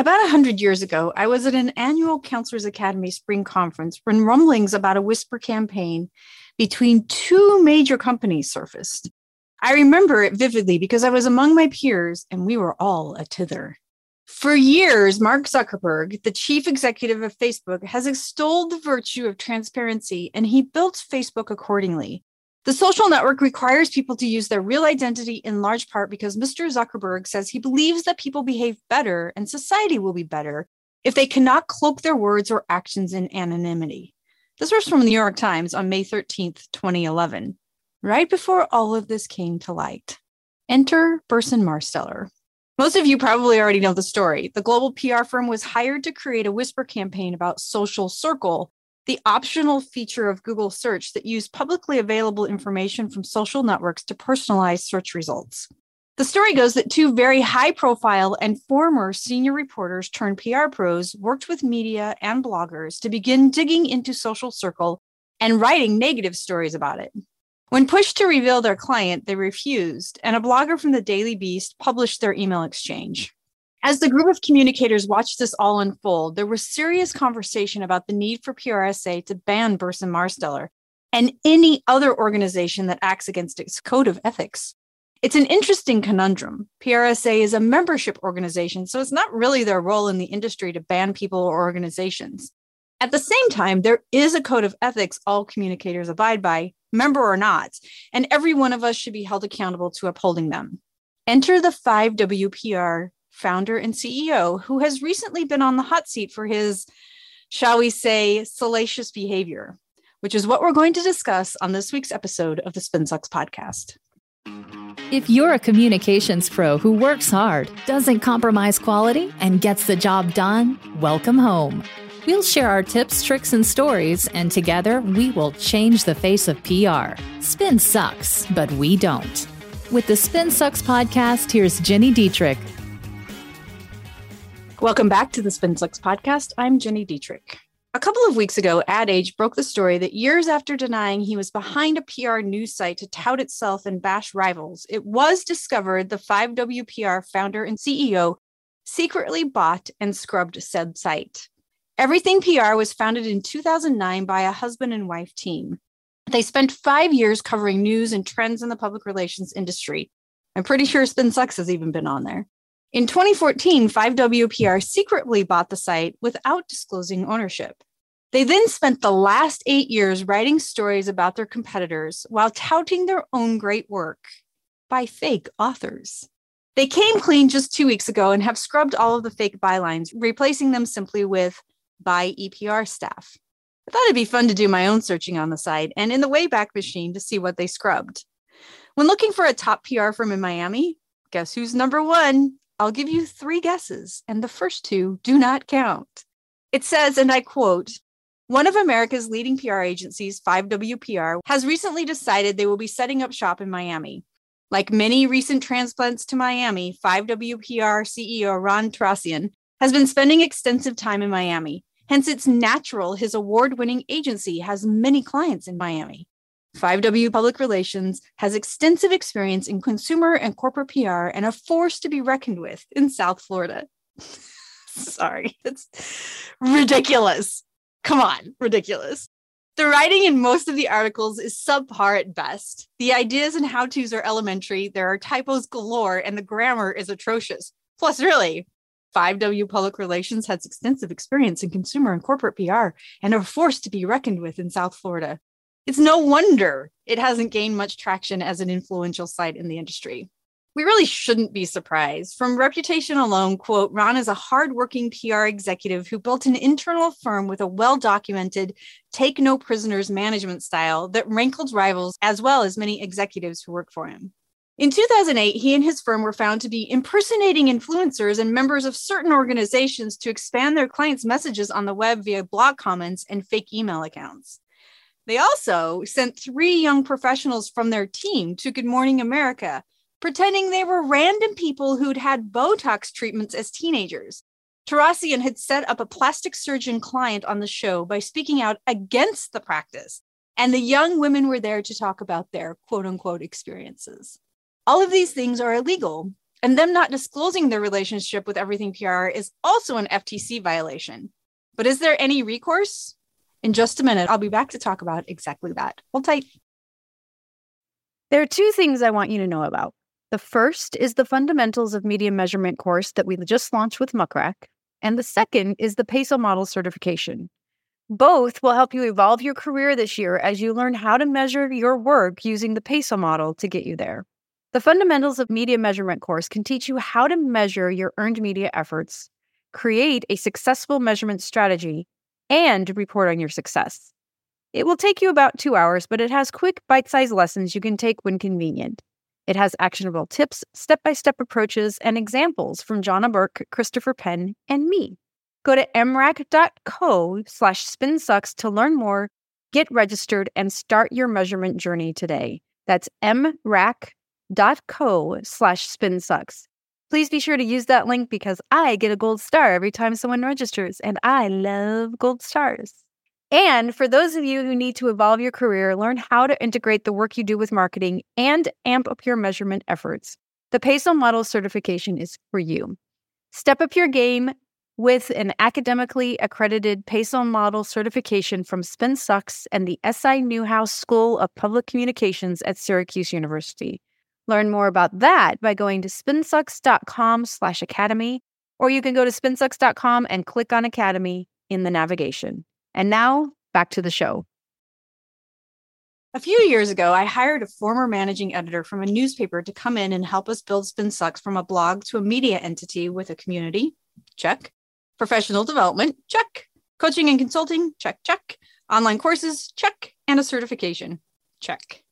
About a hundred years ago, I was at an annual Counselors Academy spring conference when rumblings about a whisper campaign between two major companies surfaced. I remember it vividly because I was among my peers and we were all a tither. For years, Mark Zuckerberg, the chief executive of Facebook, has extolled the virtue of transparency and he built Facebook accordingly. The social network requires people to use their real identity in large part because Mr. Zuckerberg says he believes that people behave better and society will be better if they cannot cloak their words or actions in anonymity. This was from the New York Times on May 13th, 2011, right before all of this came to light. Enter Burson Marsteller. Most of you probably already know the story. The global PR firm was hired to create a whisper campaign about Social Circle, the optional feature of Google search that used publicly available information from social networks to personalize search results. The story goes that two very high profile and former senior reporters turned PR pros worked with media and bloggers to begin digging into Social Circle and writing negative stories about it. When pushed to reveal their client, they refused, and a blogger from the Daily Beast published their email exchange. As the group of communicators watched this all unfold, there was serious conversation about the need for PRSA to ban Burson Marsteller and any other organization that acts against its code of ethics. It's an interesting conundrum. PRSA is a membership organization, so it's not really their role in the industry to ban people or organizations. At the same time, there is a code of ethics all communicators abide by, member or not, and every one of us should be held accountable to upholding them. Enter the 5WPR founder and CEO, who has recently been on the hot seat for his, shall we say, salacious behavior, which is what we're going to discuss on this week's episode of the SpinSucks podcast. If you're a communications pro who works hard, doesn't compromise quality, and gets the job done, welcome home. We'll share our tips, tricks, and stories, and together we will change the face of PR. Spin sucks, but we don't. With the Spin Sucks podcast, here's Gini Dietrich, Welcome back to the SpinSucks podcast. I'm Gini Dietrich. A couple of weeks ago, Ad Age broke the story that years after denying he was behind a PR news site to tout itself and bash rivals, it was discovered the 5WPR founder and CEO secretly bought and scrubbed said site. Everything PR was founded in 2009 by a husband and wife team. They spent five years covering news and trends in the public relations industry. I'm pretty sure Spin Sucks has even been on there. In 2014, 5WPR secretly bought the site without disclosing ownership. They then spent the last eight years writing stories about their competitors while touting their own great work by fake authors. They came clean just two weeks ago and have scrubbed all of the fake bylines, replacing them simply with by EPR staff. I thought it'd be fun to do my own searching on the site and in the Wayback Machine to see what they scrubbed. When looking for a top PR firm in Miami, guess who's number one? I'll give you three guesses, and the first two do not count. It says, and I quote, one of America's leading PR agencies, 5WPR, has recently decided they will be setting up shop in Miami. Like many recent transplants to Miami, 5WPR CEO Ron Torossian has been spending extensive time in Miami. Hence, it's natural his award winning agency has many clients in Miami. 5W Public Relations has extensive experience in consumer and corporate PR and a force to be reckoned with in South Florida. Sorry, it's ridiculous. Come on, ridiculous. The writing in most of the articles is subpar at best. The ideas and how to's are elementary. There are typos galore, and the grammar is atrocious. Plus, really, 5W Public Relations has extensive experience in consumer and corporate PR and a force to be reckoned with in South Florida. It's no wonder it hasn't gained much traction as an influential site in the industry. We really shouldn't be surprised. From reputation alone, quote, Ron is a hardworking PR executive who built an internal firm with a well documented take no prisoners management style that rankled rivals as well as many executives who work for him. In 2008, he and his firm were found to be impersonating influencers and members of certain organizations to expand their clients' messages on the web via blog comments and fake email accounts. They also sent three young professionals from their team to Good Morning America, pretending they were random people who'd had Botox treatments as teenagers. Torossian had set up a plastic surgeon client on the show by speaking out against the practice, and the young women were there to talk about their quote unquote experiences. All of these things are illegal. And them not disclosing their relationship with Everything PR is also an FTC violation. But is there any recourse? In just a minute, I'll be back to talk about exactly that. Hold tight. There are two things I want you to know about. The first is the Fundamentals of Media Measurement course that we just launched with Muck Rack, and the second is the PESO model certification. Both will help you evolve your career this year as you learn how to measure your work using the PESO model to get you there. The Fundamentals of Media Measurement course can teach you how to measure your earned media efforts, create a successful measurement strategy, and report on your success. It will take you about two hours, but it has quick, bite sized lessons you can take when convenient. It has actionable tips, step by step approaches, and examples from Johna Burke, Christopher Penn, and me. Go to mrac.co slash spinsucks to learn more, get registered, and start your measurement journey today. That's mrac.co slash spinsucks. Please be sure to use that link because I get a gold star every time someone registers, and I love gold stars. And for those of you who need to evolve your career, learn how to integrate the work you do with marketing and amp up your measurement efforts, the PESO Model certification is for you. Step up your game with an academically accredited PESO Model certification from SpinSucks and the SI Newhouse School of Public Communications at Syracuse University. Learn more about that by going to spinsucks.com slash academy, or you can go to spinsucks.com and click on Academy in the navigation. And now back to the show. A few years ago, I hired a former managing editor from a newspaper to come in and help us build SpinSucks from a blog to a media entity with a community. Check. Professional development. Check. Coaching and consulting. Check, check. Online courses. Check. And a certification. Check.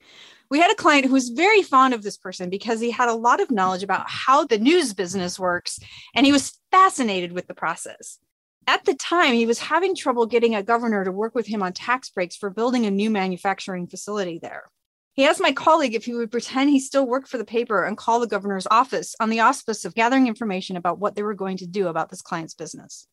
We had a client who was very fond of this person because he had a lot of knowledge about how the news business works and he was fascinated with the process. At the time, he was having trouble getting a governor to work with him on tax breaks for building a new manufacturing facility there. He asked my colleague if he would pretend he still worked for the paper and call the governor's office on the auspice of gathering information about what they were going to do about this client's business.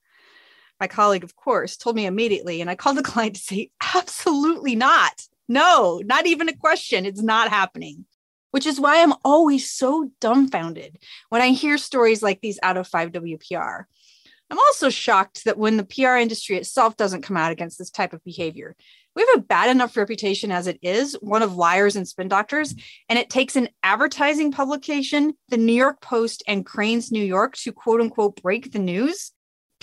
My colleague, of course, told me immediately, and I called the client to say, absolutely not. No, not even a question. It's not happening. Which is why I'm always so dumbfounded when I hear stories like these out of 5WPR. I'm also shocked that when the PR industry itself doesn't come out against this type of behavior. We have a bad enough reputation as it is, one of liars and spin doctors, and it takes an advertising publication, the New York Post and Crain's New York to quote unquote break the news.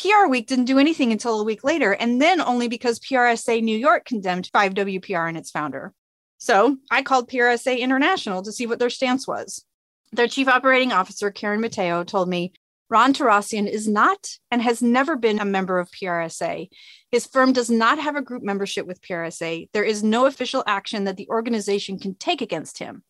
PR Week didn't do anything until a week later, and then only because PRSA New York condemned 5WPR and its founder. So I called PRSA International to see what their stance was. Their chief operating officer, Karen Mateo, told me Ron Torossian is not and has never been a member of PRSA. His firm does not have a group membership with PRSA. There is no official action that the organization can take against him.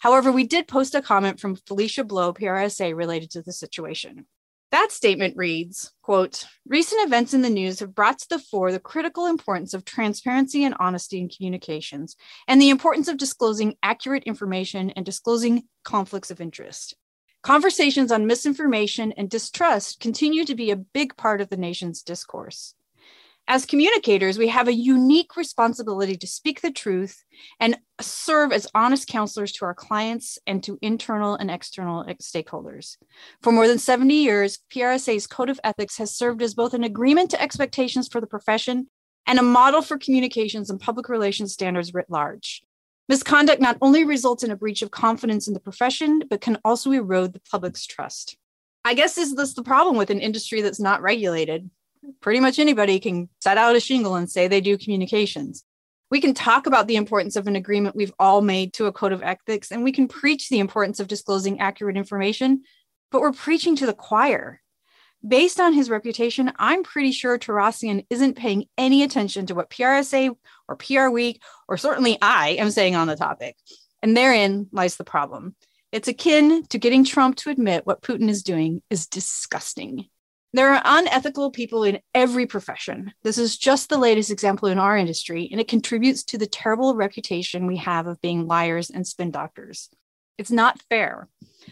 However, we did post a comment from Felicia Blow, PRSA, related to the situation. That statement reads, quote, recent events in the news have brought to the fore the critical importance of transparency and honesty in communications and the importance of disclosing accurate information and disclosing conflicts of interest. Conversations on misinformation and distrust continue to be a big part of the nation's discourse. As communicators, we have a unique responsibility to speak the truth and serve as honest counselors to our clients and to internal and external stakeholders. For more than 70 years, PRSA's Code of Ethics has served as both an agreement to expectations for the profession and a model for communications and public relations standards writ large. Misconduct not only results in a breach of confidence in the profession, but can also erode the public's trust. I guess is this the problem with an industry that's not regulated? Pretty much anybody can set out a shingle and say they do communications. We can talk about the importance of an agreement we've all made to a code of ethics, and we can preach the importance of disclosing accurate information, but we're preaching to the choir. Based on his reputation, I'm pretty sure Torossian isn't paying any attention to what PRSA or PR Week, or certainly I am saying on the topic. And therein lies the problem. It's akin to getting Trump to admit what Putin is doing is disgusting. There are unethical people in every profession. This is just the latest example in our industry, and it contributes to the terrible reputation we have of being liars and spin doctors. It's not fair.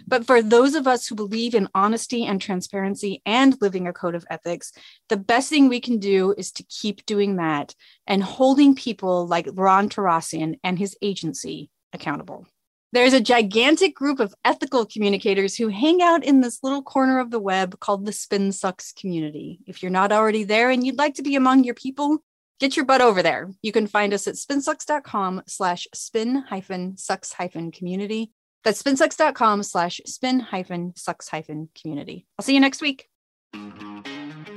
But for those of us who believe in honesty and transparency and living a code of ethics, the best thing we can do is to keep doing that and holding people like Ron Torossian and his agency accountable. There's a gigantic group of ethical communicators who hang out in this little corner of the web called the Spin Sucks community. If you're not already there and you'd like to be among your people, get your butt over there. You can find us at spinsucks.com slash spin hyphen sucks hyphen community. That's spinsucks.com slash spin hyphen sucks hyphen community. I'll see you next week.